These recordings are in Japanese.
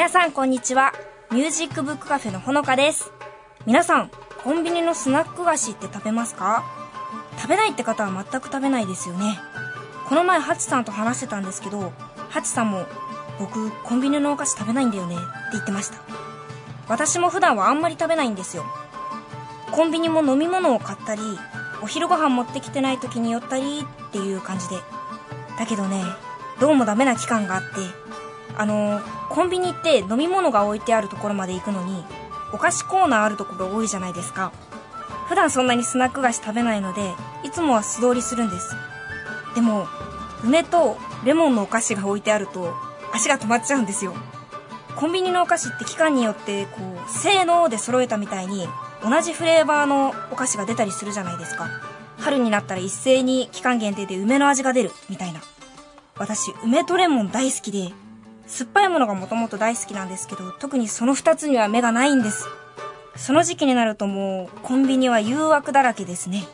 皆さんこんにちは。ミュージックブックカフェのほのかです。皆さんコンビニのスナック菓子って食べますか？食べないって方は全く食べないですよね。この前ハチさんと話してたんですけどハチさんも僕コンビニのお菓子食べないんだよね。って言ってました。私も普段はあんまり食べないんですよ。コンビニも飲み物を買ったりお昼ご飯持ってきてない時に寄ったりっていう感じで。だけどねどうもダメな期間があってあのコンビニって飲み物が置いてあるところまで行くのにお菓子コーナーあるところ多いじゃないですか。普段そんなにスナック菓子食べないのでいつもは素通りするんです。でも梅とレモンのお菓子が置いてあると足が止まっちゃうんですよ。コンビニのお菓子って期間によってこうせーので揃えたみたいに同じフレーバーのお菓子が出たりするじゃないですか。春になったら一斉に期間限定で梅の味が出るみたいな。私梅とレモン大好きで酸っぱいものがもともと大好きなんですけど、特にその二つには目がないんです。その時期になるともう、コンビニは誘惑だらけですね。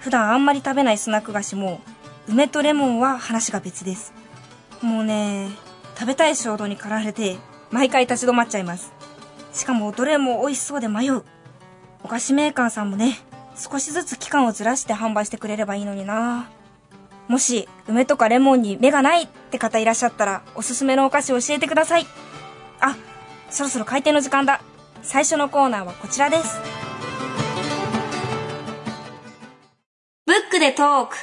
普段あんまり食べないスナック菓子も、梅とレモンは話が別です。もうね、食べたい衝動に駆られて、毎回立ち止まっちゃいます。しかもどれも美味しそうで迷う。お菓子メーカーさんもね、少しずつ期間をずらして販売してくれればいいのになもし、梅とかレモンに目がないって方いらっしゃったら、おすすめのお菓子を教えてください。あ、そろそろ開店の時間だ。最初のコーナーはこちらです。ブックでトーク。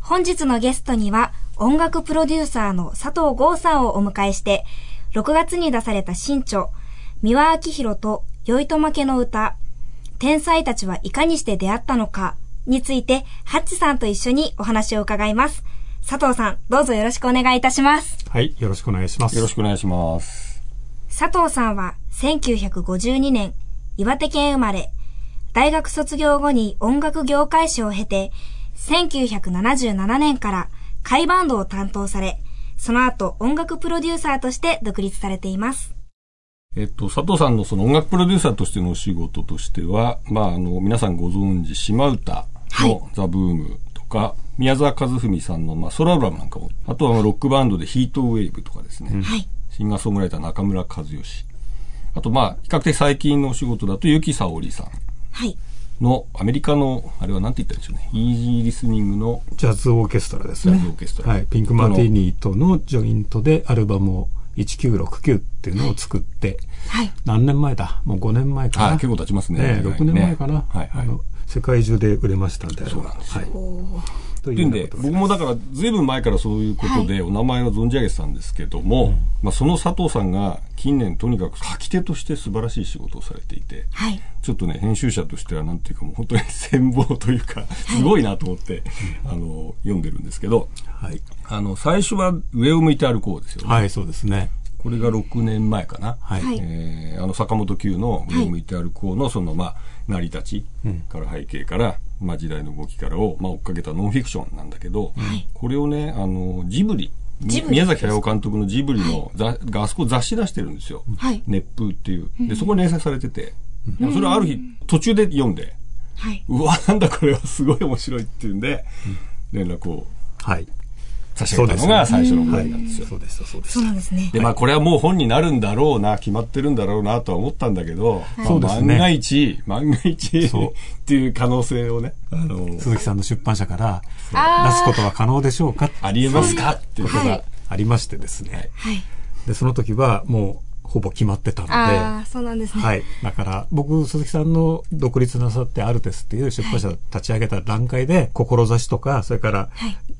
本日のゲストには音楽プロデューサーの佐藤剛さんをお迎えして、6月に出された新著、三輪明宏と酔いとまけの歌、天才たちはいかにして出会ったのか？について、ハッチさんと一緒にお話を伺います。佐藤さん、どうぞよろしくお願いいたします。はい、よろしくお願いします。よろしくお願いします。佐藤さんは1952年、岩手県生まれ、大学卒業後に音楽業界史を経て、1977年から甲斐バンドを担当され、その後音楽プロデューサーとして独立されています。えっと、佐藤さんのその音楽プロデューサーとしてのお仕事としては、まあ、あの、皆さんご存知、島唄のザ・ブームとか、はい、宮沢和文さんの、まあ、ソロアルバムなんかも、あとはロックバンドでヒートウェーブとかですね、はい、シンガーソングライター中村和義。あと、まあ、比較的最近のお仕事だと、ゆきさおりさん。はい。のアメリカの、あれはなんて言ったんでしょうね。イージーリスニングの。ジャズオーケストラですね。ジャズオーケストラ。はい。ピンク・マーティーニーとのジョイントでアルバムを1969っていうのを作って、はい、何年前だ？もう5年前かな？結構経ちますね。ね。6年前かな、ねはいはい、あの。世界中で売れましたんで。そうなんですよ。はい。というんで、僕もだから、ずいぶん前からそういうことで、お名前を存じ上げてたんですけども、はい、まあ、その佐藤さんが、近年とにかく書き手として素晴らしい仕事をされていて、はい、ちょっとね、編集者としては、なんていうかもう本当に 羨望というか、すごいなと思って、はい、あの、読んでるんですけど、はい、あの、最初は上を向いて歩こうですよね。はい、そうですね。これが6年前かな。はい。えー、あの、坂本九の上を向いて歩こうの、その、まあ、成り立ちから背景から、うん、まあ、時代の動きからを、まあ、追っかけたノンフィクションなんだけど、はい、これをね、あの、ジブリ、宮崎駿監督のジブリの、はい、があそこ雑誌出してるんですよ。はい、熱風っていう。で、そこに連載されてて、うん、それをある日、途中で読んで、はい、うわ、なんだこれはすごい面白いっていうんで、連絡を、はい。差し上げたのが最初の声なんですよ。そうです、そうです。そうなんですね。で、まあこれはもう本になるんだろうな、決まってるんだろうなとは思ったんだけど。万が一、万が一っていう可能性をね、あの、鈴木さんの出版社から出すことは可能でしょうか？ありえますか？っていうことがありましてですね。はい。で、その時はもう、ほぼ決まってたので。ああ、そうなんですね。はい。だから、僕、鈴木さんの独立なさってアルテスっていう出版社を立ち上げた段階で、はい、志とか、それから、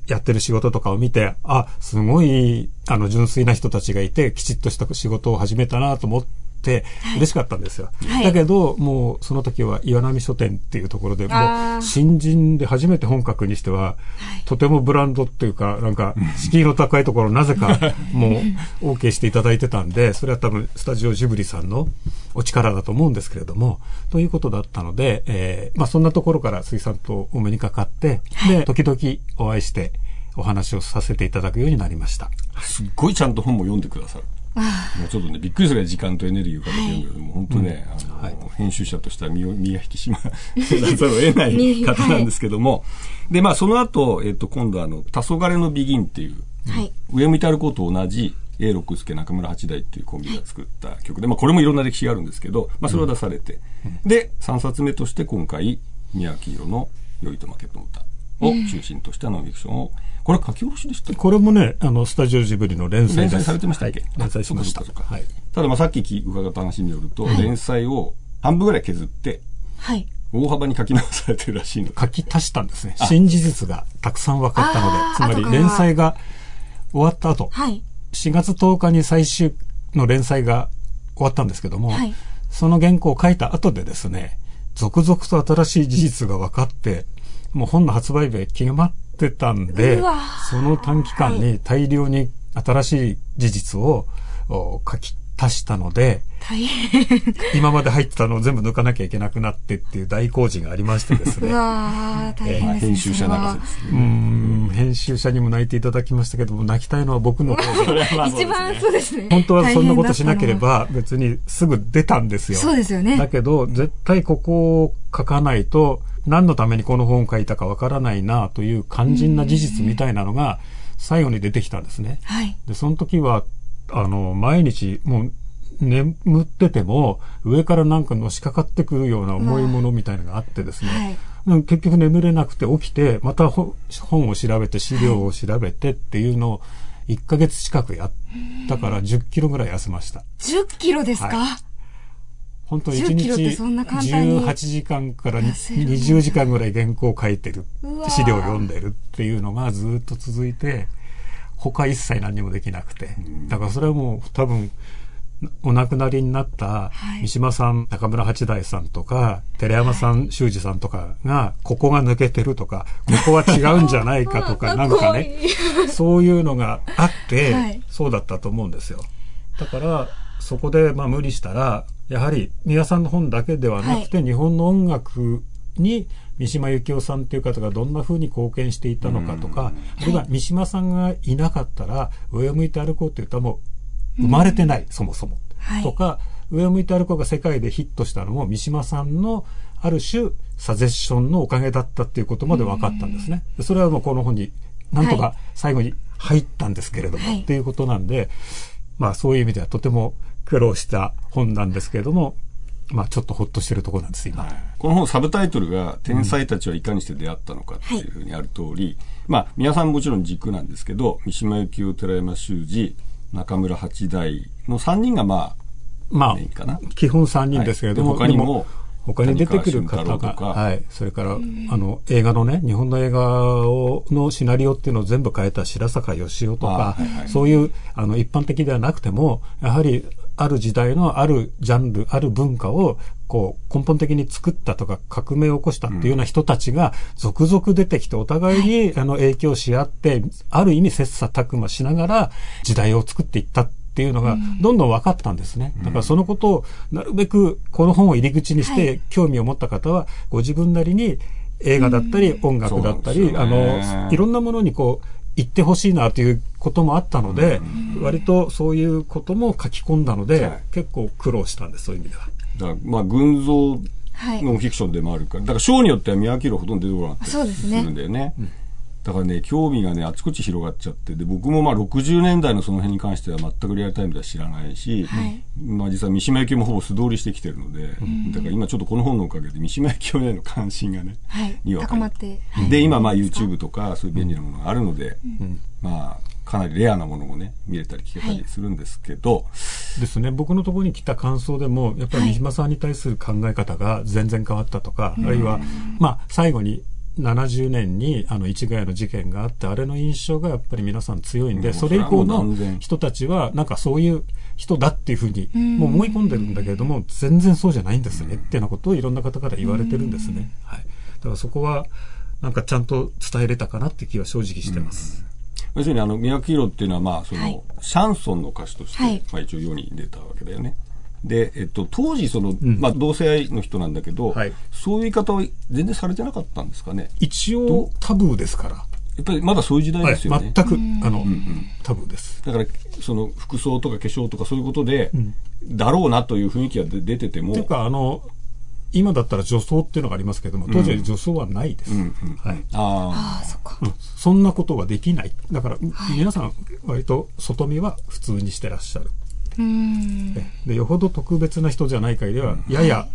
やってる仕事とかを見て、あ、すごい、あの、純粋な人たちがいて、きちっとした仕事を始めたなと思っって嬉しかったんですよ。はい、だけど、もうその時は岩波書店っていうところで、もう新人で初めて本格にしては、とてもブランドっていうか、なんか、敷居の高いところなぜか もう OK していただいてたんで、それは多分スタジオジブリさんのお力だと思うんですけれども、ということだったので、えー、まあそんなところから水産とお目にかかって、で、時々お会いして、お話をさせていただくようになりました。すっごいちゃんと本も読んでくださる。もうちょっとね、びっくりするぐらい時間とエネルギーをかけてるんだけど、もう本当ね、うん、あの、はい、編集者としては身を、身が引き締まらざるを得ない方なんですけども、はい、で、まあその後、えっと、今度あの、黄昏のビギンっていう、はい、上向いてあること同じ、A 六輔中村八大っていうコンビが作った曲で、まあこれもいろんな歴史があるんですけど、まあそれを出されて、うん、で、3冊目として今回、宮城色の酔いと負けとの歌を中心としたノンフィクションをこれ書き下ろしでしたこれもね、あの、スタジオジブリの連載連載されてましたっけ、はい、連載しました。はい、ただ、まあ、さっき伺った話によると、はい、連載を半分ぐらい削って、はい。大幅に書き直されてるらしいの書き足したんですね。新事実がたくさん分かったので、つまり連載が終わった後、はい、4月10日に最終の連載が終わったんですけども、はい、その原稿を書いた後でですね、続々と新しい事実が分かって、もう本の発売日決まっってたんで、その短期間に大量に新しい事実を書き足したので、今まで入ってたのを全部抜かなきゃいけなくなってっていう大工事がありましてですね。大変編集者泣かせですね。うん、編集者にも泣いていただきましたけども、泣きたいのは僕の方で。一番そうですね。本当はそんなことしなければ別にすぐ出たんですよ。そうですよね。だけど、絶対ここを書かないと、何のためにこの本を書いたかわからないなという肝心な事実みたいなのが最後に出てきたんですね。はい、でその時はあの毎日もう眠ってても上からなんかのしかかってくるような重いものみたいなのがあってですね、はい、結局眠れなくて起きてまた本を調べて資料を調べてっていうのを1ヶ月近くやったから10キロぐらい痩せました。10キロですか、はい。本当1日18時間から20時間ぐらい原稿を書いてる、資料を読んでるっていうのがずっと続いて、他一切何もできなくて。だからそれはもう多分、お亡くなりになった三島さん、中村八大さんとか、寺山さん、修二さんとかが、ここが抜けてるとか、ここは違うんじゃないかとか、なんかね、そういうのがあって、そうだったと思うんですよ。だから、そこで、まあ無理したら、やはり三輪さんの本だけではなくて、はい、日本の音楽に三島由紀夫さんという方がどんな風に貢献していたのかとか、あるいは三島さんがいなかったら、上を向いて歩こうという歌も生まれてない、そもそも。とか、上を向いて歩こうが世界でヒットしたのも三島さんのある種サジェッションのおかげだったっていうことまで分かったんですね。それはもうこの本になんとか最後に入ったんですけれども、はい、っていうことなんで、まあそういう意味ではとても苦労した本なんですけれども、まあちょっとほっとしてるところなんです、今。この本、サブタイトルが、天才たちはいかにして出会ったのかっていうふうにある通り、うん、まあ皆さんもちろん軸なんですけど、三島由紀夫、寺山修司、中村八大の3人がまあ、まあ、基本3人ですけれども、はい、他にも、他に出てくる方が、はい。それから、あの、映画のね、日本の映画を、のシナリオっていうのを全部変えた白坂義雄とか、はいはい、そういう、あの、一般的ではなくても、やはり、ある時代のあるジャンル、ある文化を、こう、根本的に作ったとか、革命を起こしたっていうような人たちが、続々出てきて、お互いに、あの、影響し合って、ある意味切磋琢磨しながら、時代を作っていったっていうのが、どんどん分かったんですね。だからそのことを、なるべく、この本を入り口にして、興味を持った方は、ご自分なりに、映画だったり、音楽だったり、あの、いろんなものにこう、言ってほしいなということもあったので、割とそういうことも書き込んだので、結構苦労したんです、そういう意味では。だからまあ、群像ノンフィクションでもあるから、だから章によっては宮城ほとんど出てこなかったりするんだよね。だからね、興味がね、あちこち広がっちゃって、で、僕もまあ60年代のその辺に関しては全くリアルタイムでは知らないし、はい、まあ実は三島由紀もほぼ素通りしてきてるので、うん、だから今ちょっとこの本のおかげで三島由紀夫への関心がね、はい、にわかまって。で、今まあ YouTube とかそういう便利なものがあるので、うん、まあ、かなりレアなものもね、見れたり聞けたりするんですけど、はい、ですね、僕のところに来た感想でも、やっぱり三島さんに対する考え方が全然変わったとか、はい、あるいは、まあ、最後に70年にあの市ヶ谷の事件があってあれの印象がやっぱり皆さん強いんで、それ以降の人たちはなんかそういう人だっていうふうにもう思い込んでるんだけれども、全然そうじゃないんですねっていうようなことをいろんな方から言われてるんですね。はい、だからそこはなんかちゃんと伝えれたかなって気は正直してます。要するにあの三宅宏っていうのはまあその、はい、シャンソンの歌手として、はい、まあ一応世に出たわけだよね。で、えっと、当時その、うん、まあ、同性愛の人なんだけど、はい、そういう言い方は全然されてなかったんですかね？一応タブーですから。やっぱりまだそういう時代ですよね。全く、あの、うんうん、タブーです。だから、その服装とか化粧とかそういうことで、うん、だろうなという雰囲気が出てても。というか、あの、今だったら女装っていうのがありますけども、当時は女装はないです。はい。ああ、そっか、うん。そんなことはできない。だから、はい、皆さん、割と外見は普通にしてらっしゃる。うん。でよほど特別な人じゃない限りは、やや、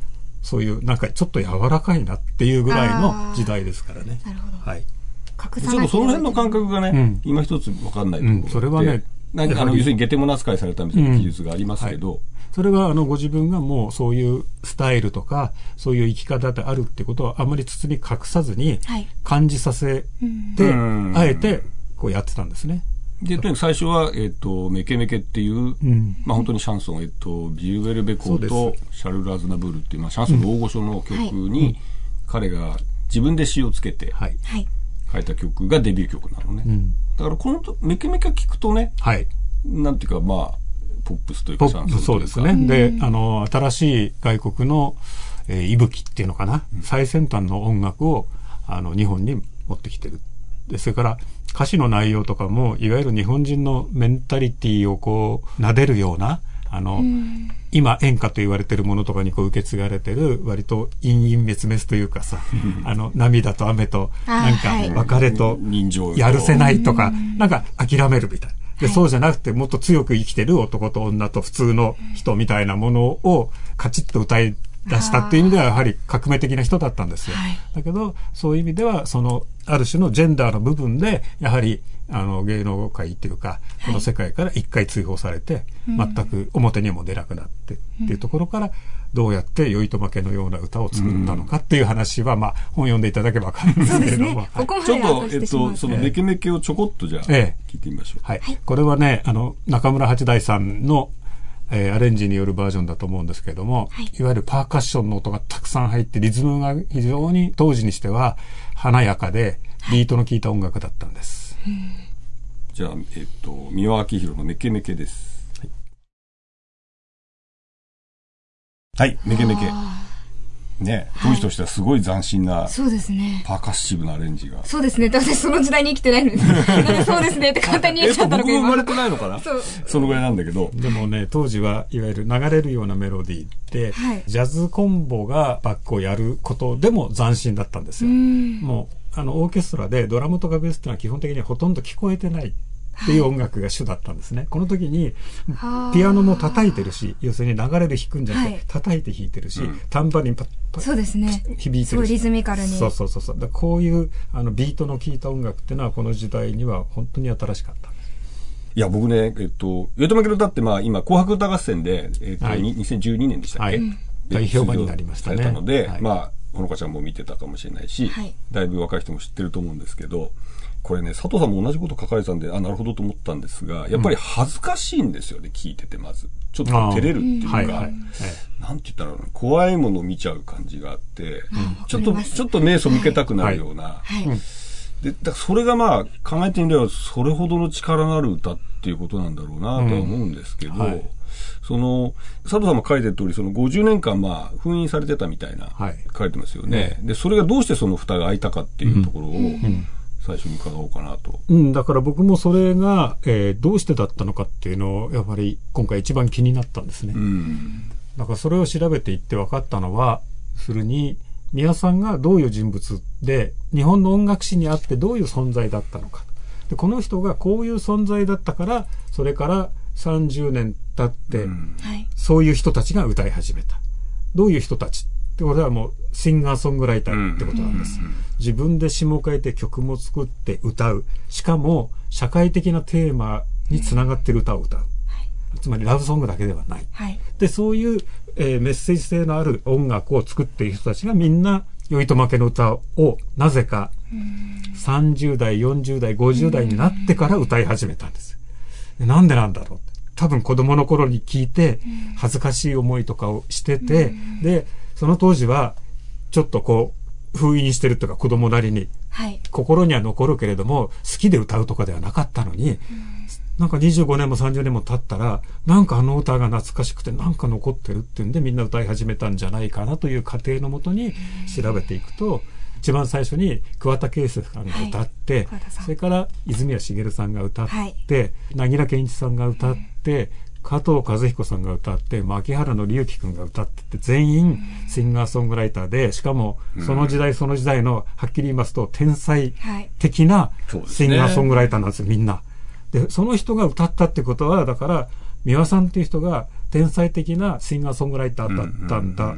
そういう、なんかちょっと柔らかいなっていうぐらいの時代ですからね。なるほど。はい。ちょっとその辺の感覚がね、うん、今一つ分かんないところ、うん、それはね、なんかあの、要するにゲテモノ扱いされたみたいな記述がありますけど、うんはい。それはあのご自分がもうそういうスタイルとかそういう生き方であるってことをあまり包み隠さずに感じさせて、あえてこうやってたんですね。で、とにかく最初は、えっ、ー、と、メケメケっていう、うん、まあ本当にシャンソン、えっ、ー、と、ビューベルベコーとシャルル・アズナブールっていう、まあシャンソンの大御所の曲に、彼が自分で詩をつけて、書いた曲がデビュー曲なのね。だからこのメケメケ聞くとね、はい、なんていうか、まあ、ポップスというか、シャンソンそうですね。で、あの、新しい外国の、えー、息吹っていうのかな、うん、最先端の音楽を、あの、日本に持ってきてる。で、それから、歌詞の内容とかも、いわゆる日本人のメンタリティをこう、撫でるような、あの、うん、今演歌と言われてるものとかにこう受け継がれてる、割と陰陰滅滅というかさ、あの、涙と雨と、なんか別れと、やるせないとか、なんか諦めるみたい。な。で、そうじゃなくて、もっと強く生きてる男と女と普通の人みたいなものを、カチッと歌い出したっていう意味では、やはり革命的な人だったんですよ。だけど、そういう意味では、その、ある種のジェンダーの部分で、やはり、あの、芸能界っていうか、この世界から一回追放されて、全く表にも出なくなってっていうところから、どうやって酔いとまけのような歌を作ったのかっていう話は、まあ、本読んでいただけばわかるんですけれども。ね。はい、ちょっと、えっと、そのメケメケをちょこっとじゃあ、ええ、聞いてみましょう。はい。これはね、あの、中村八大さんの、えー、アレンジによるバージョンだと思うんですけれども、はい、いわゆるパーカッションの音がたくさん入って、リズムが非常に当時にしては華やかで、ビートの効いた音楽だったんです。はい、じゃあ、えっと、三輪明宏のメケメケです。はい、メケメケ。ね、当時としてはすごい斬新な、そうですね。パーカッシブなアレンジが。そうですね。私その時代に生きてないので、そうですねって簡単に言っちゃったのか僕生まれてないのかな？そう。そのぐらいなんだけど。でもね、当時はいわゆる流れるようなメロディーって、はい、ジャズコンボがバックをやることでも斬新だったんですよ。もう、あの、オーケストラでドラムとかベースっていうのは基本的にほとんど聞こえてないっていう音楽が主だったんですね。この時に、ピアノも叩いてるし、要するに流れで弾くんじゃなくて、叩いて弾いてるし、タンバリンパッパッそうですね。響いてるし。リズミカルに。そうそうそうそう。こういうあのビートの効いた音楽っていうのは、この時代には本当に新しかったいや、僕ね、えっと、ヨトマケルだって、まあ、今、紅白歌合戦で、えっと、はい、2012年でしたっけ、はい、大評判になりましたね。されたので、はい、まあ、ほのかちゃんも見てたかもしれないし、はい、だいぶ若い人も知ってると思うんですけど、これね、佐藤さんも同じこと書かれてたんで、あ、なるほどと思ったんですが、やっぱり恥ずかしいんですよね、聞いてて、まず。ちょっと照れるっていうか、はいはい、なんて言ったら怖いものを見ちゃう感じがあって、ちょっと、ちょっと目背けたくなるような。で、だそれがまあ、考えてみれば、それほどの力のある歌っていうことなんだろうなとは思うんですけど、うんはい、その、佐藤さんも書いてる通り、その50年間まあ、封印されてたみたいな、書いてますよね、で、それがどうしてその蓋が開いたかっていうところを、うん最初に伺おうかなと。うん、だから僕もそれが、えー、どうしてだったのかっていうのを、やっぱり今回一番気になったんですね。うん、だからそれを調べていって分かったのは、するに、宮さんがどういう人物で、日本の音楽史にあってどういう存在だったのか。でこの人がこういう存在だったから、それから30年経って、うん、そういう人たちが歌い始めた。どういう人たちってことはもうシンガーソングライターってことなんです。自分で詞も書いて曲も作って歌う。しかも社会的なテーマにつながってる歌を歌う。つまりラブソングだけではない。はい、で、そういう、えー、メッセージ性のある音楽を作っている人たちがみんな酔いと負けの歌をなぜか30代、40代、50代になってから歌い始めたんです。なんでなんだろう多分子供の頃に聞いて恥ずかしい思いとかをしてて、で、その当時はちょっとこう封印してるとか子供なりに、はい、心には残るけれども好きで歌うとかではなかったのに、なんか25年も30年も経ったら、なんかあの歌が懐かしくてなんか残ってるっていうんでみんな歌い始めたんじゃないかなという過程のもとに調べていくと、一番最初に桑田佳祐さんが歌って、はい、それから泉谷しげるさんが歌って、はい、凪良健一さんが歌って、加藤和彦さんが歌って、牧原の隆樹君が歌ってて、全員シンガーソングライターで、しかもその時代その時代の、はっきり言いますと、天才的なシンガーソングライターなんですよ、みんな。で、その人が歌ったってことは、だから、三輪さんっていう人が天才的なシンガーソングライターだったんだ。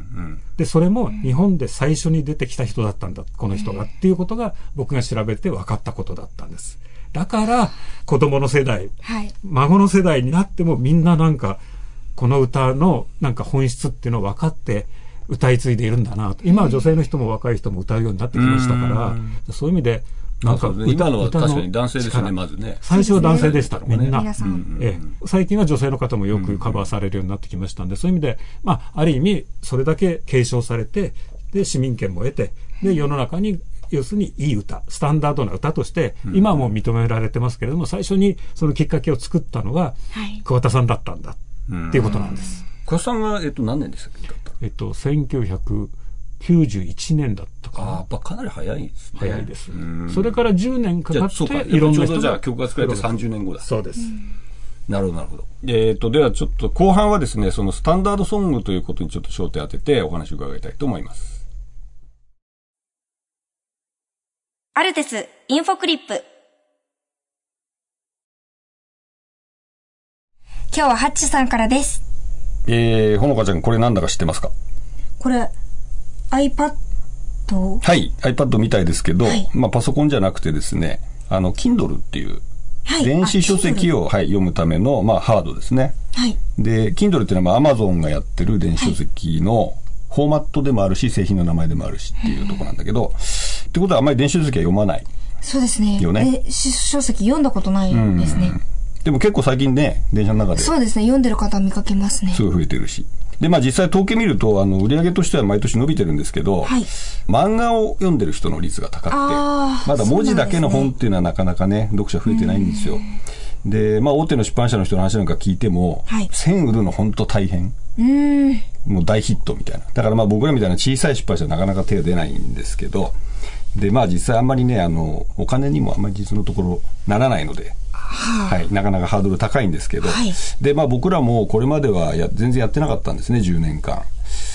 で、それも日本で最初に出てきた人だったんだ、この人が。っていうことが僕が調べて分かったことだったんです。だから、子供の世代、はい、孫の世代になってもみんななんか、この歌のなんか本質っていうのを分かって歌い継いでいるんだなと。今は女性の人も若い人も歌うようになってきましたから、そういう意味で、なんか、今のは確かに男性ですね、まずね。最初は男性でした、みんな。ええ、最近は女性の方もよくカバーされるようになってきましたんで、そういう意味で、まあ、ある意味、それだけ継承されて、で、市民権も得て、で、世の中に、要するにいい歌、スタンダードな歌として、今はもう認められてますけれども、最初にそのきっかけを作ったのは、桑田さんだったんだ、っていうことなんです。桑田さんは、えっと、何年でしたっけえっと、1900、91年だったかな。あやっぱかなり早いですね。早いです。それから10年かかって、いろんな人が。じゃあ曲が作られて30年後だ。そうです。なるほど、なるほど。えっ、ー、と、ではちょっと後半はですね、そのスタンダードソングということにちょっと焦点当ててお話を伺いたいと思います。アルテスインフォクリップ。今日はハッチさんからです。えー、ほのかちゃん、これなんだか知ってますか？これ、iPad? はい、iPad みたいですけど、はい、まあパソコンじゃなくてですね、あの、Kindle っていう、電子書籍を、はい、読むための、まあ、ハードですね。はい。で、Kindle っていうのは、まあ、Amazon がやってる電子書籍のフォーマットでもあるし、製品の名前でもあるしっていうところなんだけど、ってことはあんまり電子書籍は読まない。そうですね。よね。書籍読んだことないですね。でも結構最近ね、電車の中で。そうですね、読んでる方見かけますね。すごい増えてるし。で、まあ実際統計見ると、あの、売上としては毎年伸びてるんですけど、はい、漫画を読んでる人の率が高くて、まだ文字だけの本っていうのはなかなかね、読者増えてないんですよ。で、まあ大手の出版社の人の話なんか聞いても、はい、1000売るの本当大変。もう大ヒットみたいな。だからまあ僕らみたいな小さい出版社はなかなか手が出ないんですけど、で、まあ実際あんまりね、あの、お金にもあんまり実のところならないので、はい、なかなかハードル高いんですけど、はい、で、まあ僕らもこれまではや全然やってなかったんですね、10年間。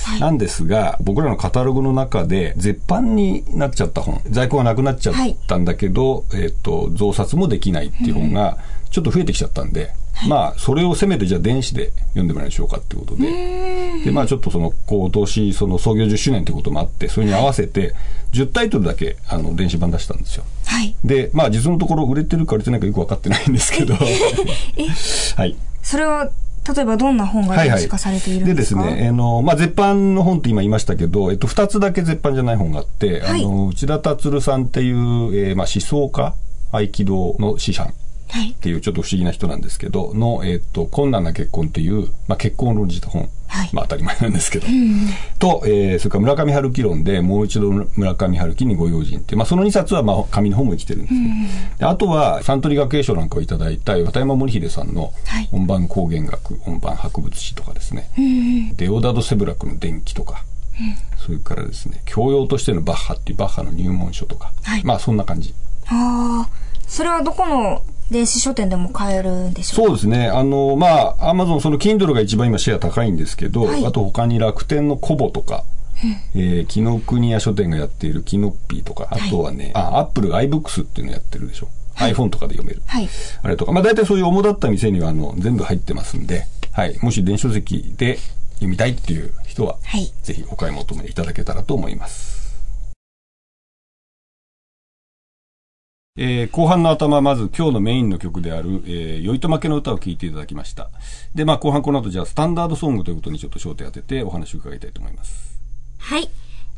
はい、なんですが、僕らのカタログの中で、絶版になっちゃった本、在庫がなくなっちゃったんだけど、はい、えっ、と、増刷もできないっていう本が、ちょっと増えてきちゃったんで、はい、まあ、それをせめてじゃあ電子で読んでもらいましょうかってことで、で、まあちょっとその、今年、その創業10周年ってこともあって、それに合わせて、10タイトルだけ、あの、電子版出したんですよ。はい。で、まあ実のところ売れてるか売れてないかよく分かってないんですけど、はい。それは、例えばどんな本が電子化されているんですか、はいはい、でですね、あの、まあ、絶版の本って今言いましたけど、えっと、二つだけ絶版じゃない本があって、はい、あの、内田達さんっていう、えー、まあ、思想家、合気道の師匠っていうちょっと不思議な人なんですけど、の、えっ、と、困難な結婚っていう、まあ、結婚を論じた本。はい、まあ、当たり前なんですけど。と、えー、それから村上春樹論で、もう一度村上春樹にご用心って、まあ、その2冊は、まあ、紙の本も生きてるんですけど。あとは、サントリー学芸賞なんかをいただいた、渡山森秀さんの、本番工芸学、本番博物史とかですね。デオダド・セブラクの伝記とか。それからですね、教養としてのバッハっていうバッハの入門書とか。はい、まあ、そんな感じ。ああ。それはどこの電子書店でも買えるんでしょうそうですね。あの、まあ、アマゾン、その Kindle が一番今シェア高いんですけど、はい、あと他に楽天のコボとか、うん、えー、紀ノ国屋書店がやっているキノッピーとか、あとはね、はい、あ、アップル iBooks っていうのやってるでしょ？はい、iPhone とかで読める。はい。あれとか、まあ大体そういう主だった店にはあの、全部入ってますんで、はい。もし電子書籍で読みたいっていう人は、はい。ぜひお買い求めいただけたらと思います。えー、後半の頭、まず今日のメインの曲である、えー、酔いと負けの歌を聴いていただきました。で、まあ後半この後じゃあスタンダードソングということにちょっと焦点当ててお話を伺いたいと思います。はい。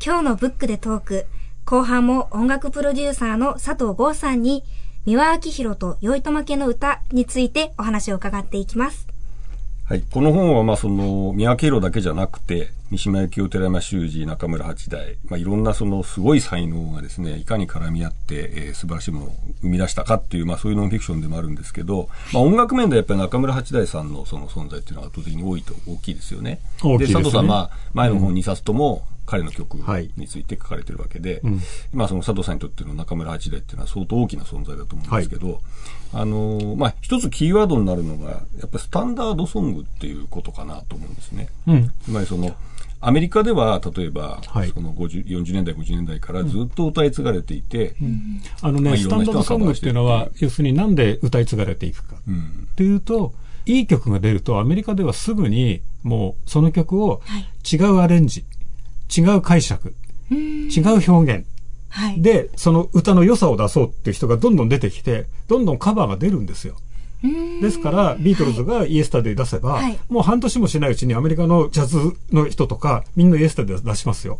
今日のブックでトーク、後半も音楽プロデューサーの佐藤剛さんに、三輪明宏と酔いと負けの歌についてお話を伺っていきます。はい。この本は、まあ、その、三宅宏だけじゃなくて、三島由紀夫、寺山修司、中村八大、まあ、いろんなその、すごい才能がですね、いかに絡み合って、えー、素晴らしいものを生み出したかっていう、まあ、そういうノンフィクションでもあるんですけど、まあ、音楽面でやっぱり中村八大さんのその存在っていうのは圧倒的に多いと、大きいですよね。大きいですね。で、佐藤さん、まあ、前の本2冊とも、彼の曲について書かれてるわけで、はいうん、まあその佐藤さんにとっての中村八大っていうのは相当大きな存在だと思うんですけど、はい、あのまあ一つキーワードになるのが、やっぱりスタンダードソングっていうことかなと思うんですね。うん、つまりその、アメリカでは例えば、はい、その40年代、50年代からずっと歌い継がれていて、うん、あのね、まあ、スタンダードソングっていうのは、要するになんで歌い継がれていくかっていうと、いい曲が出るとアメリカではすぐにもうその曲を違うアレンジ、違う解釈、違う表現、はい、で、その歌の良さを出そうっていう人がどんどん出てきて、どんどんカバーが出るんですよ。ですから、ビートルズがイエスタデー出せば、はい、もう半年もしないうちにアメリカのジャズの人とか、みんなイエスタデー出しますよ。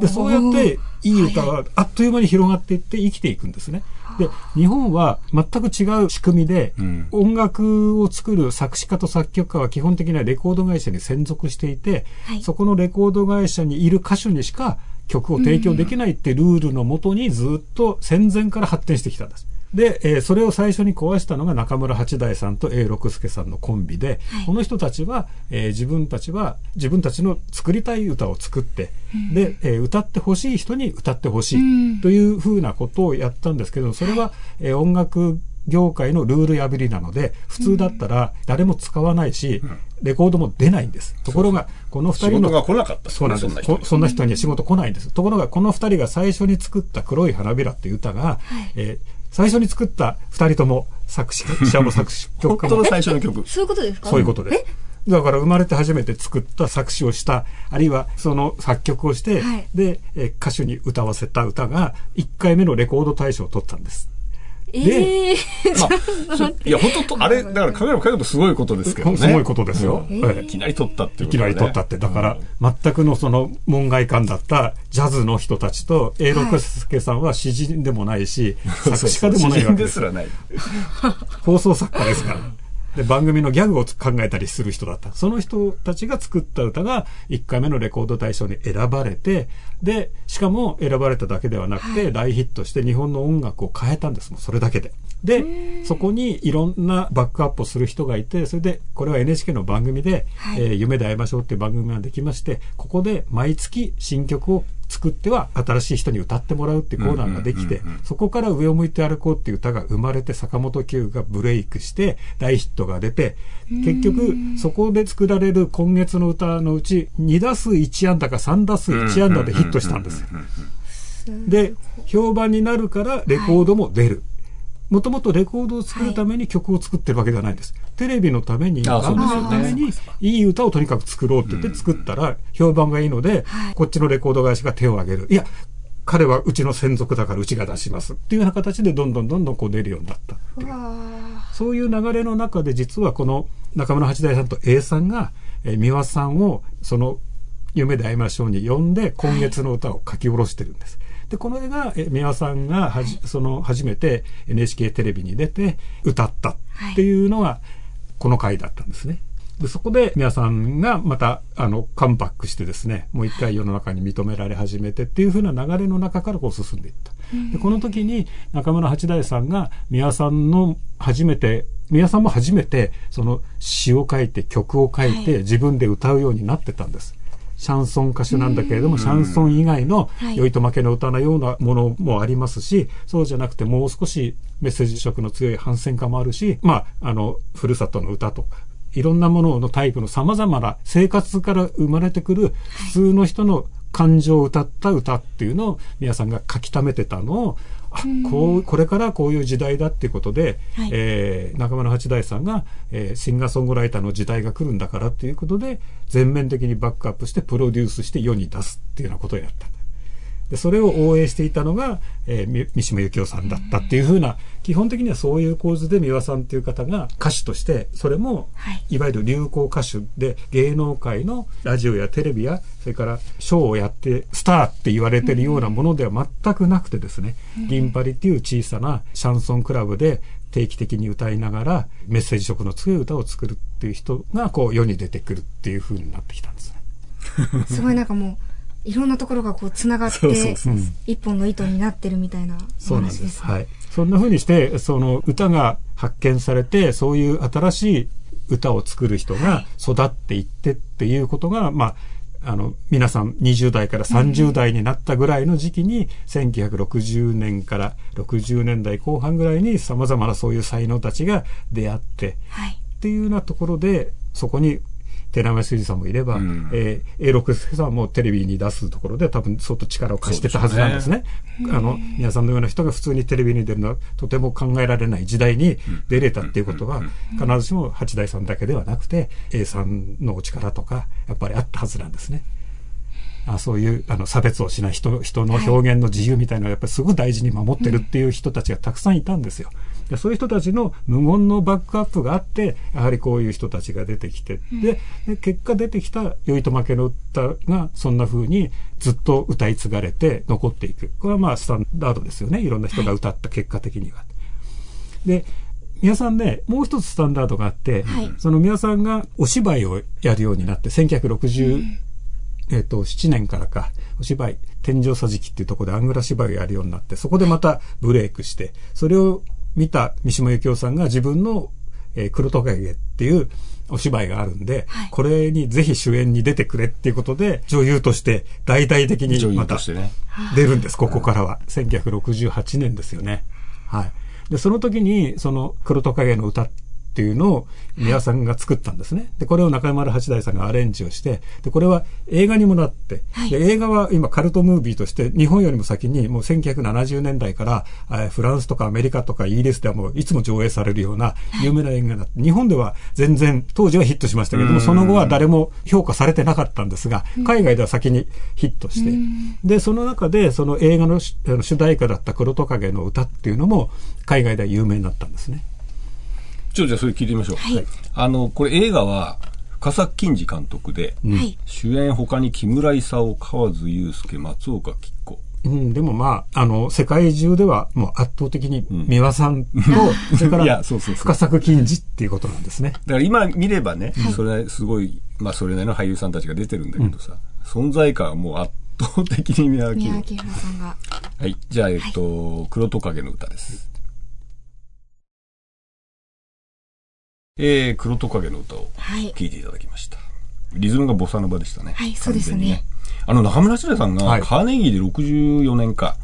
で、そうやって、いい歌はあっという間に広がっていって生きていくんですね。で、日本は全く違う仕組みで、うん、音楽を作る作詞家と作曲家は基本的にはレコード会社に専属していて、はい、そこのレコード会社にいる歌手にしか曲を提供できないってルールのもとにずっと戦前から発展してきたんです。で、えー、それを最初に壊したのが中村八大さんと A 六輔さんのコンビで、はい、この人たちは、えー、自分たちは自分たちの作りたい歌を作って、うん、で、えー、歌ってほしい人に歌ってほしいというふうなことをやったんですけど、それは、えー、音楽業界のルール破りなので、普通だったら誰も使わないし、レコードも出ないんです。ところが、この二人の。が来なかった、そうなんです。そんな人には仕事来ないんです。ところが、この二人が最初に作った黒い花びらっていう歌が、はい、えー最初に作った二人とも作詞者も作詞曲家も。本当の最初の曲。そういうことですか？そういうことです。だから生まれて初めて作った作詞をした、あるいはその作曲をして、はい、で、え歌手に歌わせた歌が1回目のレコード大賞を取ったんです。で、えー、まあ、いや、本当と、あれ、だから考えれば考えるとすごいことですけどね。すごいことですよ。えー、いきなり取ったっていうね、いきなり取ったって。だから、全くのその門外観だったジャズの人たちと、永六輔さんは詩人でもないし、はい、作詞家でもないわけです。ですらない。放送作家ですから。で、番組のギャグを考えたりする人だった。その人たちが作った歌が1回目のレコード大賞に選ばれて、で、しかも選ばれただけではなくて、大ヒットして日本の音楽を変えたんです。もうそれだけで。で、そこにいろんなバックアップをする人がいて、それで、これは NHK の番組で、はい、えー、夢で会いましょうっていう番組ができまして、ここで毎月新曲を作っては新しい人に歌ってもらうっていうコーナーができて、そこから上を向いて歩こうっていう歌が生まれて坂本九がブレイクして大ヒットが出て、結局そこで作られる今月の歌のうち2打数1安打か3打数1安打でヒットしたんです。で、評判になるからレコードも出る。もともとレコードを作るために曲を作ってるわけではないんです。テレビのために、番組のために、いい歌をとにかく作ろうって言って作ったら、評判がいいので、こっちのレコード会社が手を挙げる。いや、彼はうちの専属だからうちが出しますっていうような形でどんどんどんどんこう出るようになったっていう。そういう流れの中で実はこの中村八大さんと A さんが、え三輪さんをその夢で会いましょうに呼んで今月の歌を書き下ろしてるんです。で、この絵が、え、三輪さんがはじ、その、初めて NHK テレビに出て歌ったっていうのが、この回だったんですね。で、そこで、皆さんがまた、あの、カムバックしてですね、もう一回世の中に認められ始めてっていうふうな流れの中からこう進んでいった。で、この時に中村八大さんが、宮さんの初めて、宮さんも初めて、その詩を書いて曲を書いて自分で歌うようになってたんです。シャンソン歌手なんだけれども、シャンソン以外の酔いと負けの歌のようなものもありますし、そうじゃなくてもう少しメッセージ色の強い反戦歌もあるし、まあ、あの、ふるさとの歌とか、いろんなもののタイプの様々な生活から生まれてくる普通の人の感情を歌った歌っていうのを皆さんが書き溜めてたのをあこうこれからこういう時代だっていうことで、はい、えー、中村八大さんが、えー、シンガーソングライターの時代が来るんだからっていうことで全面的にバックアップしてプロデュースして世に出すっていうようなことをやった。でそれを応援していたのが、えー、三島由紀夫さんだったっていうふうな、基本的にはそういう構図で三輪さんっていう方が歌手として、それも、い、わゆる流行歌手で芸能界のラジオやテレビや、それからショーをやってスターって言われてるようなものでは全くなくてですね、銀パリっていう小さなシャンソンクラブで定期的に歌いながらメッセージ色の強い歌を作るっていう人がこう世に出てくるっていうふうになってきたんですね。すごいなんかもういろんなところがこうつながって一本の糸になってるみたいなそうなんです。はい。そんなふうにしてその歌が発見されてそういう新しい歌を作る人が育っていってっていうことが、はい、まああの、皆さん20代から30代になったぐらいの時期に、うん、1960年から60年代後半ぐらいに様々なそういう才能たちが出会って、はい、っていうようなところで、そこに寺山修司さんもいれば、うん、えー、A 六輔さんもテレビに出すところで多分相当力を貸してたはずなんですね。すねあの、皆さんのような人が普通にテレビに出るのはとても考えられない時代に出れたっていうことは、必ずしも八代さんだけではなくて、A さんのお力とか、やっぱりあったはずなんですね。あそういうあの差別をしない人人の表現の自由みたいなのをやっぱりすごい大事に守ってるっていう人たちがたくさんいたんですよ。でそういう人たちの無言のバックアップがあってやはりこういう人たちが出てきて、うん、で結果出てきた「酔いと負けの歌」がそんな風にずっと歌い継がれて残っていく。これはまあスタンダードですよね。いろんな人が歌った結果的には。はい、で皆さんね、もう一つスタンダードがあって、はい、その皆さんがお芝居をやるようになって、1960、うん、えっ、と、7年からか、お芝居、天井桟敷っていうところでアングラ芝居をやるようになって、そこでまたブレイクして、それを見た三島由紀夫さんが自分の、えー、黒トカゲっていうお芝居があるんで、はい、これにぜひ主演に出てくれっていうことで、女優として大々的にまた出るんです、ここからは。1968年ですよね。はい。で、その時に、その黒トカゲの歌っっていうのを宮さんが作ったんですね。で、これを中山八大さんがアレンジをして、で、これは映画にもなって、はい、で映画は今カルトムービーとして日本よりも先にもう1970年代から、フランスとかアメリカとかイギリスではもういつも上映されるような有名な映画になって、日本では全然当時はヒットしましたけども、その後は誰も評価されてなかったんですが、海外では先にヒットして、で、その中でその映画の主題歌だった黒トカゲの歌っていうのも海外では有名になったんですね。ちょ、じゃあそれ聞いてみましょう。はい。あの、これ映画は、深作金次監督で、はい、主演他に木村勲、河津祐介、松岡吉子。うん、でもまあ、あの、世界中ではもう圧倒的に三輪さんと、うん、それから 深作金次っていうことなんですね。だから今見ればね、それすごい、まあそれなりの俳優さんたちが出てるんだけどさ、うん、存在感はもう圧倒的に三輪明宏さんが。はい。じゃあ、えっと、はい、黒トカゲの歌です。えー、黒トカゲの歌を聴いていただきました。はい、リズムがボサノバでしたね。はい、そうですね。ねあの、中村千さんが、カーネギーで64年か、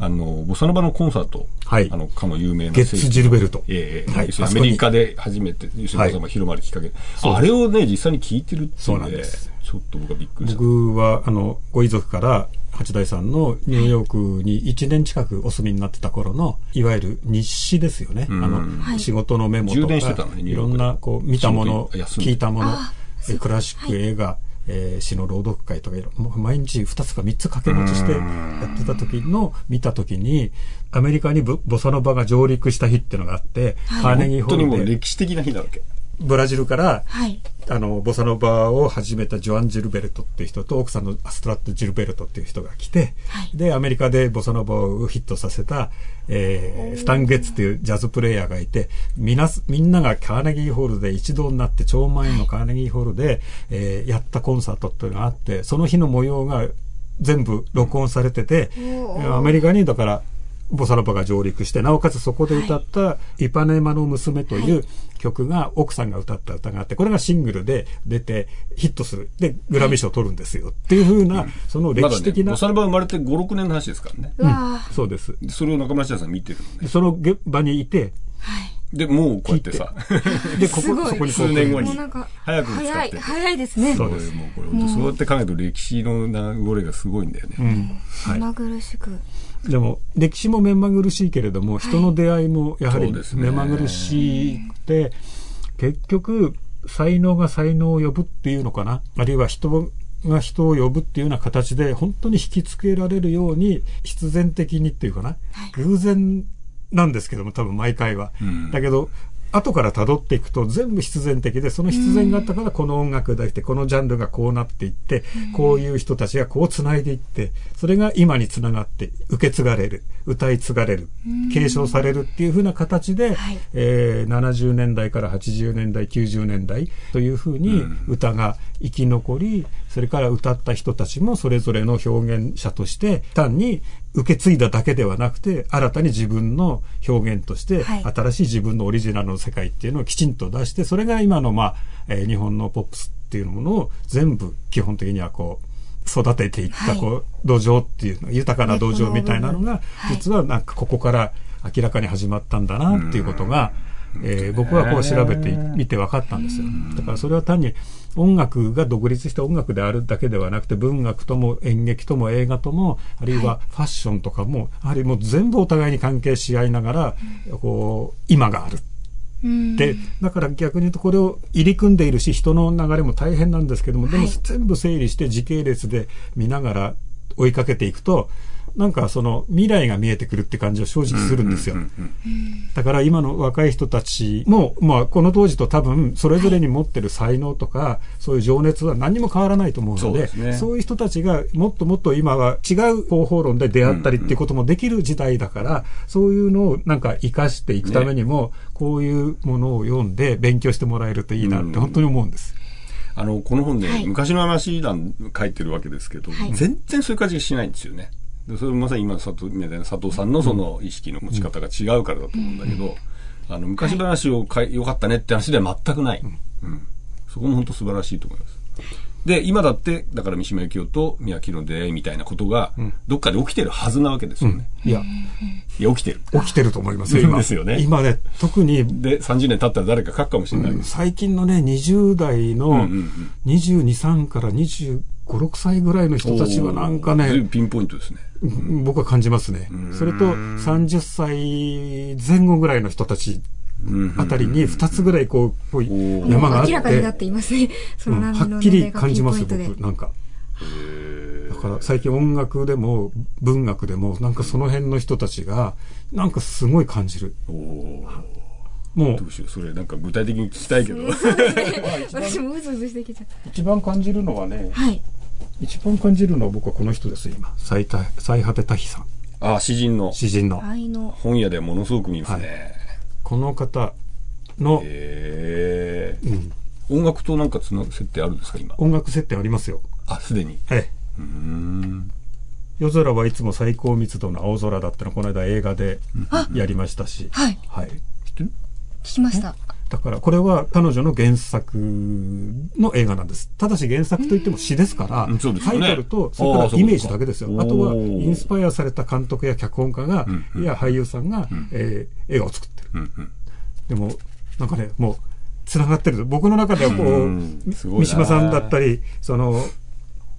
あの、ボサノバのコンサート、はい、あの、かの有名な。ゲッツ・ジルベルト。ええー、はい、アメリカで初めて、吉野さんが広まるきっかけ、はい、あれをね、実際に聞いてるっていうので、ちょっと僕はびっくりした。僕は、あの、ご遺族から、八大さんのニューヨークに1年近くお住みになってた頃の、いわゆる日誌ですよね。あの、仕事のメモとか、いろんな、こう、見たもの、聞いたもの、クラシック、映画、えー、詩の朗読会とか毎日2つか3つ掛け持ちしてやってた時の見た時にアメリカにボサノバが上陸した日っていうのがあって、はい、カーネギーホールで本当にもう歴史的な日なわけブラジルから、はい、あの、ボサノバを始めたジョアン・ジルベルトっていう人と、奥さんのアストラット・ジルベルトっていう人が来て、はい、で、アメリカでボサノバをヒットさせた、えー、スタン・ゲッツっていうジャズプレイヤーがいて、みな、みんながカーネギーホールで一堂になって、超満員のカーネギーホールで、えー、やったコンサートっていうのがあって、その日の模様が全部録音されてて、アメリカにだからボサノバが上陸して、なおかつそこで歌った、イパネマの娘という曲が奥さんが歌った歌があって、これがシングルで出てヒットする。で、グラミー賞を取るんですよ。っていうふうな、その歴史的な。ボサノバ生まれて5、6年の話ですからね。うん、そうです。それを中村さん見てるのね。その場にいて、で、もうこうやってさ。で、ここ、そこに数年後に。早く使って。早いですね。そうです。もうこれ、そうやって考えると歴史の流れがすごいんだよね。うん。目まぐるしく。でも歴史も目まぐるしいけれども、人の出会いもやはり目まぐるしくて、結局才能が才能を呼ぶっていうのかな？あるいは人が人を呼ぶっていうような形で本当に引きつけられるように必然的にっていうかな、はい、偶然なんですけども多分毎回は、うん、だけど後から辿っていくと全部必然的で、その必然があったからこの音楽ができて、このジャンルがこうなっていって、こういう人たちがこう繋いでいって、それが今につながって受け継がれる、歌い継がれる、継承されるっていうふうな形で、えー、70年代から80年代、90年代というふうに歌が生き残り、それから歌った人たちもそれぞれの表現者として単に受け継いだだけではなくて、新たに自分の表現として、新しい自分のオリジナルの世界っていうのをきちんと出して、それが今の、まあ、えー、日本のポップスっていうものを全部基本的にはこう、育てていった、こう、土壌っていうの、豊かな土壌みたいなのが、実はなんかここから明らかに始まったんだなっていうことが、えー、僕はこう調べてみて分かったんですよ。だからそれは単に音楽が独立した音楽であるだけではなくて文学とも演劇とも映画ともあるいはファッションとかも、やはりもう全部お互いに関係し合いながら、こう今がある。でだから逆に言うとこれを入り組んでいるし人の流れも大変なんですけどもでも全部整理して時系列で見ながら追いかけていくとなんかその未来が見えてくるって感じは正直するんですよ。だから今の若い人たちも、まあこの当時と多分それぞれに持ってる才能とか、そういう情熱は何にも変わらないと思うので、そうね、そういう人たちがもっともっと今は違う方法論で出会ったりっていうこともできる時代だから、そういうのをなんか活かしていくためにも、こういうものを読んで勉強してもらえるといいなって本当に思うんです。あの、この本で、はい、昔の話なん書いてるわけですけど、はい、全然そういう感じがしないんですよね。でそれまさに今佐藤みたいな佐藤さんのその意識の持ち方が違うからだと思うんだけど、あの昔話をかよかったねって話では全くない、うん、そこも本当素晴らしいと思います。で、今だって、だから三島由紀夫と宮城の出会いみたいなことが、どっかで起きてるはずなわけですよね。うん、いや、いや、起きてる。起きてると思いますよ、今。ですよね。今ね、特に。で、30年経ったら誰か書くかもしれない。うん、最近のね、20代の、22、3から25、6歳ぐらいの人たちはなんかね、ピンポイントですね。僕は感じますね。それと、30歳前後ぐらいの人たちあたりに2つぐらいこう、山があって。明らかになっていますね。そのはっきり感じます、僕。なんか。だから最近音楽でも文学でもなんかその辺の人たちがなんかすごい感じる。もう。どうしよう、それなんか具体的に聞きたいけど。私もうずうずしてきちゃった。一番感じるのはね、はい。一番感じるのは僕はこの人です今。最最果て多比さん。ああ、詩人の。詩人の。本屋でものすごく見ますね。はい、この方の、えうん、音楽となんかつな設定あるんですか今？音楽設定ありますよ。あ、すでに。はい。うん。夜空はいつも最高密度の青空だったのこの間映画でやりましたし。はい。はい。知ってる聞きました。だからこれは彼女の原作の映画なんです。ただし原作といっても詩ですから、タイトルとそれからイメージだけですよ。あとはインスパイアされた監督や脚本家が、いや俳優さんが、え映画を作ってる。でもなんかねもう繋がってる僕の中ではこう、三島さんだったりその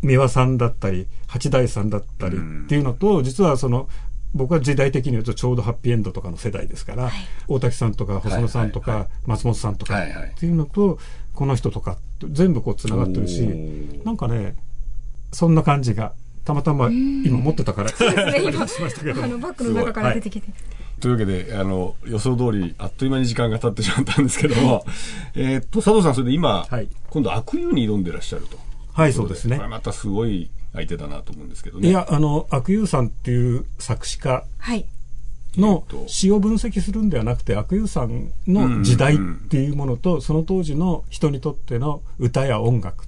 三輪さんだったり八大さんだったりっていうのと、実はその僕は時代的に言うとちょうどハッピーエンドとかの世代ですから、はい、大滝さんとか細野さんとか松本さんとかっていうのと、この人とか全部こう繋がってるし、なんかね、そんな感じが、たまたま今持ってたから、そうですね、今、しましたけど。あの、バッグの中から出てきて。というわけで、あの、予想通り、あっという間に時間が経ってしまったんですけども、えっと、佐藤さん、それで今、はい、今度悪友に挑んでらっしゃると。はい、そうですね。これまたすごい相手だなと思うんですけどね。いや、あの、悪友さんっていう作詞家の詩を分析するんではなくて、悪友さんの時代っていうものと、その当時の人にとっての歌や音楽っ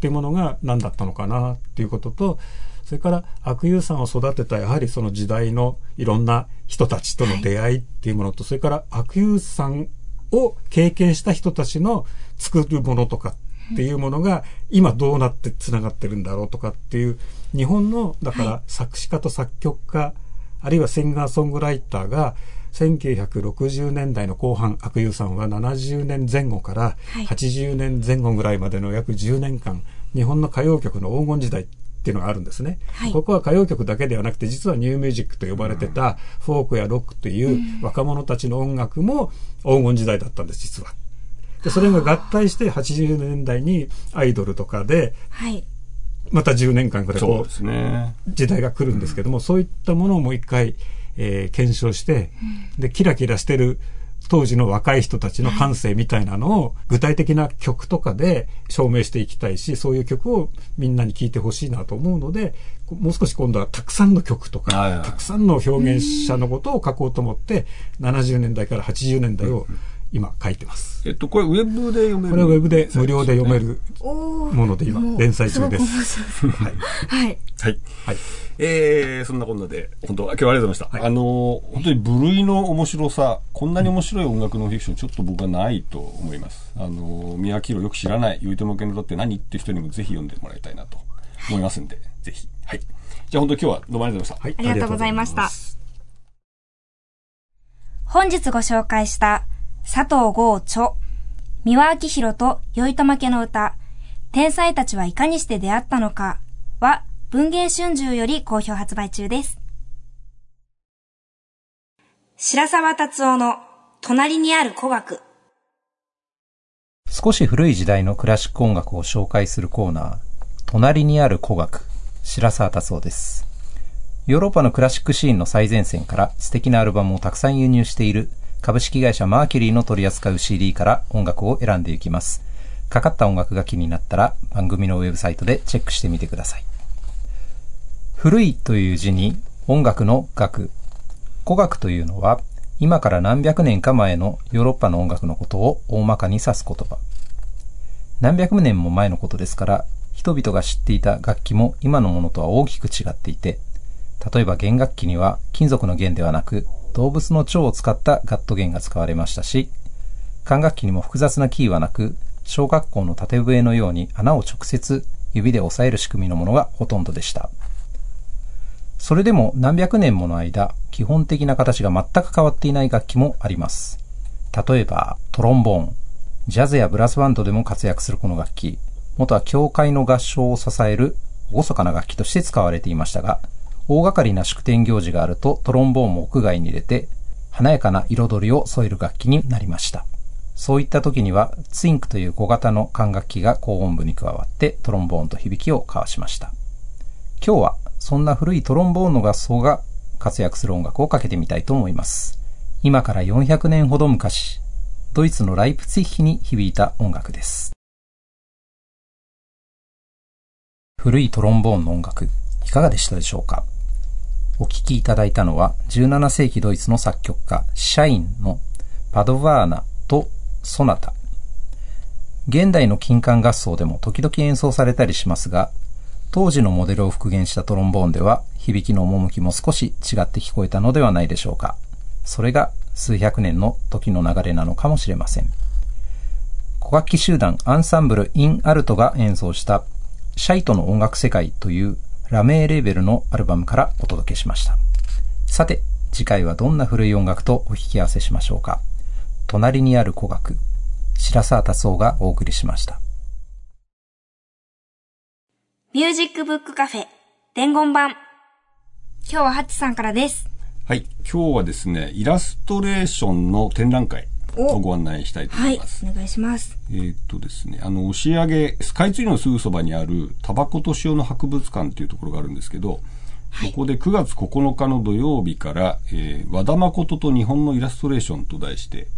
てい。うものが何だったのかなっていうことと、それから悪友さんを育てたやはりその時代のいろんな人たちとの出会いっていうものと、それから悪友さんを経験した人たちの作るものとかっていうものが今どうなって繋がってるんだろうとかっていう日本のだから作詞家と作曲家、あるいはシンガーソングライターが1960年代の後半、悪友さんは70年前後から80年前後ぐらいまでの約10年間、日本の歌謡曲の黄金時代っていうのがあるんですね、はい、ここは歌謡曲だけではなくて実はニューミュージックと呼ばれてたフォークやロックという若者たちの音楽も黄金時代だったんです実は。で、それが合体して80年代にアイドルとかで、はい。また10年間くらいこう、ね、時代が来るんですけども、そういったものをもう一回、えー、検証して、で、キラキラしてる当時の若い人たちの感性みたいなのを具体的な曲とかで証明していきたいし、そういう曲をみんなに聴いてほしいなと思うので、もう少し今度はたくさんの曲とか、たくさんの表現者のことを書こうと思って、70年代から80年代を今書いてます。えっと、これウェブで読める？これはウェブで無料で読めるもので今、連載中です。はい。はい。はい。はい。えー、そんなこんなで、本当今日はありがとうございました。はい、あの、本当に部類の面白さ、こんなに面白い音楽ノンフィクション、ちょっと僕はないと思います。あの、宮城をよく知らない、ゆいともけのだって何って人にもぜひ読んでもらいたいなと思いますんで、はい、ぜひ。はい。じゃあ本当今日はどうもありがとうございました。はい。ありがとうございました。本日ご紹介した佐藤剛著、三輪明宏と酔いとまけの歌、天才たちはいかにして出会ったのかは文芸春秋より好評発売中です。白沢達夫の隣にある古学。少し古い時代のクラシック音楽を紹介するコーナー、隣にある古学、白沢達夫です。ヨーロッパのクラシックシーンの最前線から素敵なアルバムをたくさん輸入している株式会社マーキュリーの取り扱う CD から音楽を選んでいきます。かかった音楽が気になったら番組のウェブサイトでチェックしてみてください。古いという字に音楽の楽。古楽というのは今から何百年か前のヨーロッパの音楽のことを大まかに指す言葉。何百年も前のことですから、人々が知っていた楽器も今のものとは大きく違っていて、例えば弦楽器には金属の弦ではなく動物の腸を使ったガット弦が使われましたし、管楽器にも複雑なキーはなく、小学校の縦笛のように穴を直接指で押さえる仕組みのものがほとんどでした。それでも何百年もの間、基本的な形が全く変わっていない楽器もあります。例えば、トロンボーン。ジャズやブラスバンドでも活躍するこの楽器。元は教会の合唱を支える厳かな楽器として使われていましたが、大掛かりな祝典行事があるとトロンボーンも屋外に入れて、華やかな彩りを添える楽器になりました。そういった時には、ツインクという小型の管楽器が高音部に加わってトロンボーンと響きを交わしました。今日はそんな古いトロンボーンの合奏が活躍する音楽をかけてみたいと思います。今から400年ほど昔、ドイツのライプツィヒに響いた音楽です。古いトロンボーンの音楽、いかがでしたでしょうか？お聴きいただいたのは17世紀ドイツの作曲家シャインのパドワーナとソナタ。現代の金管合奏でも時々演奏されたりしますが、当時のモデルを復元したトロンボーンでは響きの趣も少し違って聞こえたのではないでしょうか。それが数百年の時の流れなのかもしれません。古楽器集団アンサンブル・イン・アルトが演奏したシャイトの音楽世界というラメーレーベルのアルバムからお届けしました。さて、次回はどんな古い音楽とお引き合わせしましょうか。隣にある古楽、白沢達夫がお送りしました。ミュージックブックカフェ、伝言版。今日はハッチさんからです。はい。今日はですね、イラストレーションの展覧会をご案内したいと思います。はい、お願いします。えー、っとですね、あの、押上、スカイツリーのすぐそばにある、タバコと塩の博物館っていうところがあるんですけど、はい、ここで9月9日の土曜日から、えー、和田誠と日本のイラストレーションと題して、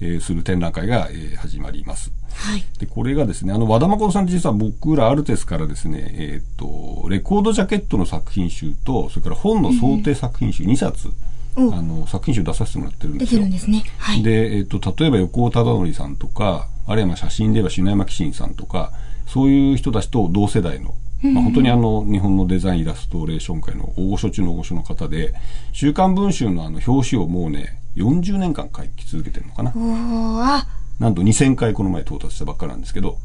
えー、する展覧会が、えー、始まります。はい。で、これがですね、あの、和田誠さん実は僕らアルテスからですね、えっ、と、レコードジャケットの作品集と、それから本の想定作品集2冊、あの、作品集出させてもらってるんですよ。出てるんですね。はい。で、えっ、と、例えば横尾忠則さんとか、あるいはまあ写真で言えば篠山紀信さんとか、そういう人たちと同世代の、まあ、本当にあの、日本のデザインイラストレーション界の大御所中の大御所の方で、週刊文春のあの、表紙をもうね、40年間書き続けてるのかな。なんと2000回この前到達したばっかなんですけど、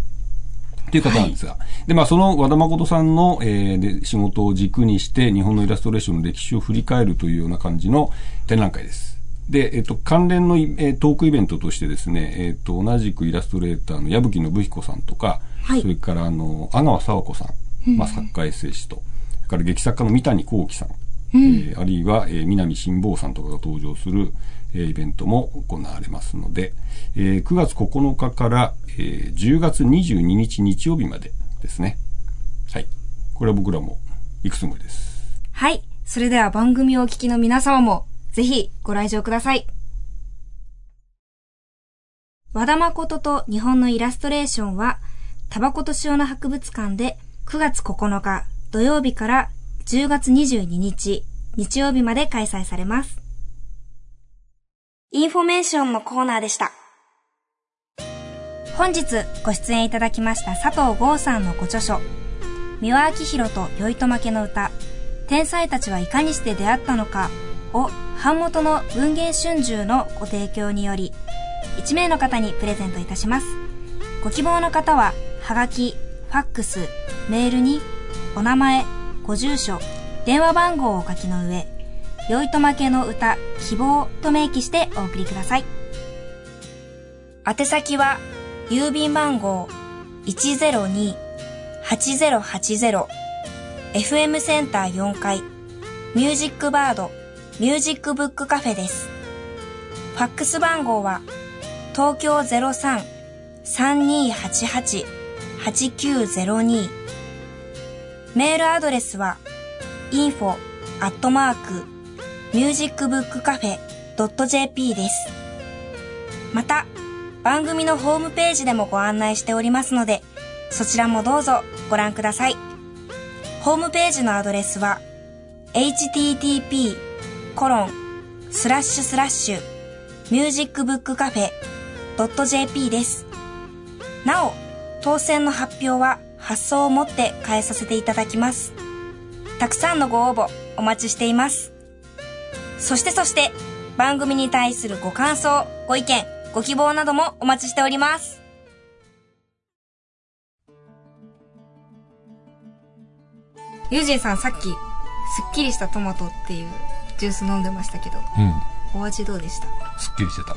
っていう方なんですが。はい、で、まあ、その和田誠さんの、えー、で仕事を軸にして、日本のイラストレーションの歴史を振り返るというような感じの展覧会です。で、えっと、関連の、えー、トークイベントとしてですね、えっと、同じくイラストレーターの矢吹信彦さんとか、はい、それから、あの、阿川佐和子さん、まあ、作家エッセイスト、それから劇作家の三谷幸喜さん、うん、えー、あるいは、えー、南辛坊さんとかが登場する、えー、イベントも行われますので、えー、9月9日から、えー、10月22日日曜日までですね。はい。これは僕らも行くつもりです。はい。それでは番組をお聞きの皆様も、ぜひご来場ください。和田誠と日本のイラストレーションは、タバコと塩の博物館で9月9日土曜日から10月22日日曜日まで開催されます。インフォメーションのコーナーでした。本日ご出演いただきました佐藤剛さんのご著書、美輪明宏とヨイトマケの唄、天才たちはいかにして出会ったのかを版元の文芸春秋のご提供により、1名の方にプレゼントいたします。ご希望の方は、はがき、ファックス、メールに、お名前、ご住所、電話番号をお書きの上、酔いとまけの歌、希望と明記してお送りください。宛先は、郵便番号102-8080 FM センター4階ミュージックバードミュージックブックカフェです。ファックス番号は東京03-3288-8902メールアドレスは info アットマークミュージックブックカフェ .jp です。また、番組のホームページでもご案内しておりますので、そちらもどうぞご覧ください。ホームページのアドレスは、http コロンスラッシュスラッシュミュージックブックカフェ .jp です。なお、当選の発表は発送をもって代えさせていただきます。たくさんのご応募お待ちしています。そしてそして、番組に対するご感想、ご意見、ご希望などもお待ちしております。ユージンさんさっき、すっきりしたトマトっていうジュース飲んでましたけど、うん、お味どうでした？すっきりしてた。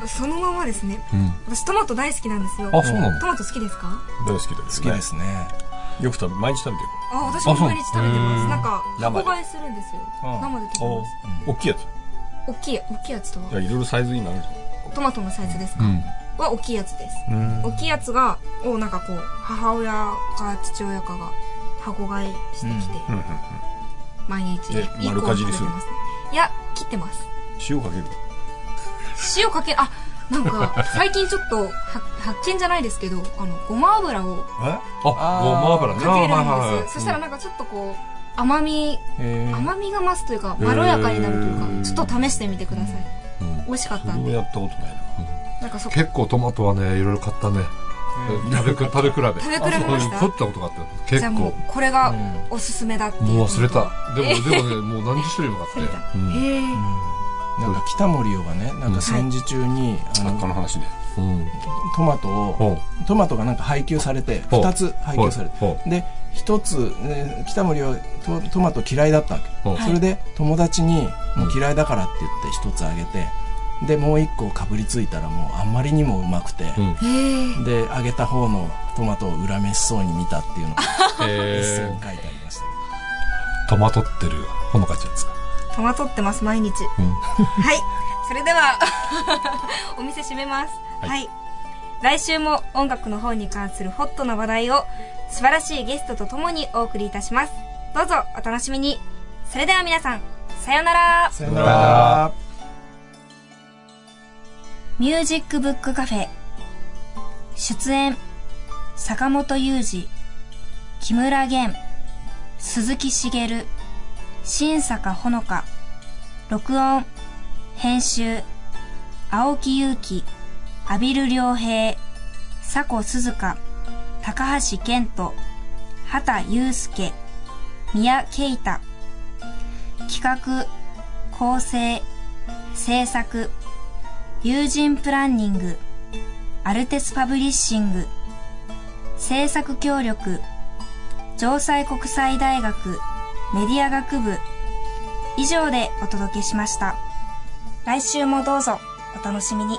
そのままですね、うん、私トマト大好きなんですよ。あそうなの？トマト好きですか？大好きだ、ね、好きですねよく食べ毎日食べてる。あ私も毎日食べてます。なんか箱映えするんですよ。生で食べます。大きいやつ。大きい大きいやつとは？いやいろいろサイズ今あるじゃん。トマトのサイズですか、うん、は大きいやつです。大きいやつがをなんかこう母親か父親かが箱買いしてきて、うん、毎日丸かじりする。いや切ってます。塩かける。塩かけあなんか最近ちょっと発見じゃないですけどあのごま油をえ？あごま油かけるんです、そしたらなんかちょっとこう甘み甘みが増すというかまろやかになるというかちょっと試してみてください、うん、美味しかったんで。やったことないな。なんかそ結構トマトはねいろいろ買ったね。食べ食べ比べ。食べ比べました。凝ったことがあって結構。もこれがおすすめだってもう忘れた。でもでもねもう何十種類も買って。へえなんか北森夫がねなんか戦時中に、あのの話で、うん、トマトをトマトがなんか配給されて2つ配給されて。で1つ、ね、北森はトトマト嫌いだったわけ。それで友達に「もう嫌いだから」って言って1つあげてでもう1個かぶりついたらもうあんまりにもうまくて、うん、であげた方のトマトを恨めしそうに見たっていうのが一線に書いてありました。けどトマトってるほのかちゃんですか？トマトってます毎日、うん、はい。それでは お店閉めます、はい、はい、来週も音楽の方に関するホットな話題を素晴らしいゲストとともにお送りいたします。どうぞお楽しみに。それでは皆さんさようなら。さようなら。ミュージックブックカフェ。出演坂本雄二木村玄鈴木茂新坂ほのか、録音、編集、青木祐希、阿比留良平、佐古鈴鹿、高橋健人、畑祐介、宮慶太、企画、構成、制作、友人プランニング、アルテスパブリッシング、制作協力、城西国際大学メディア学部以上でお届けしました。来週もどうぞお楽しみに。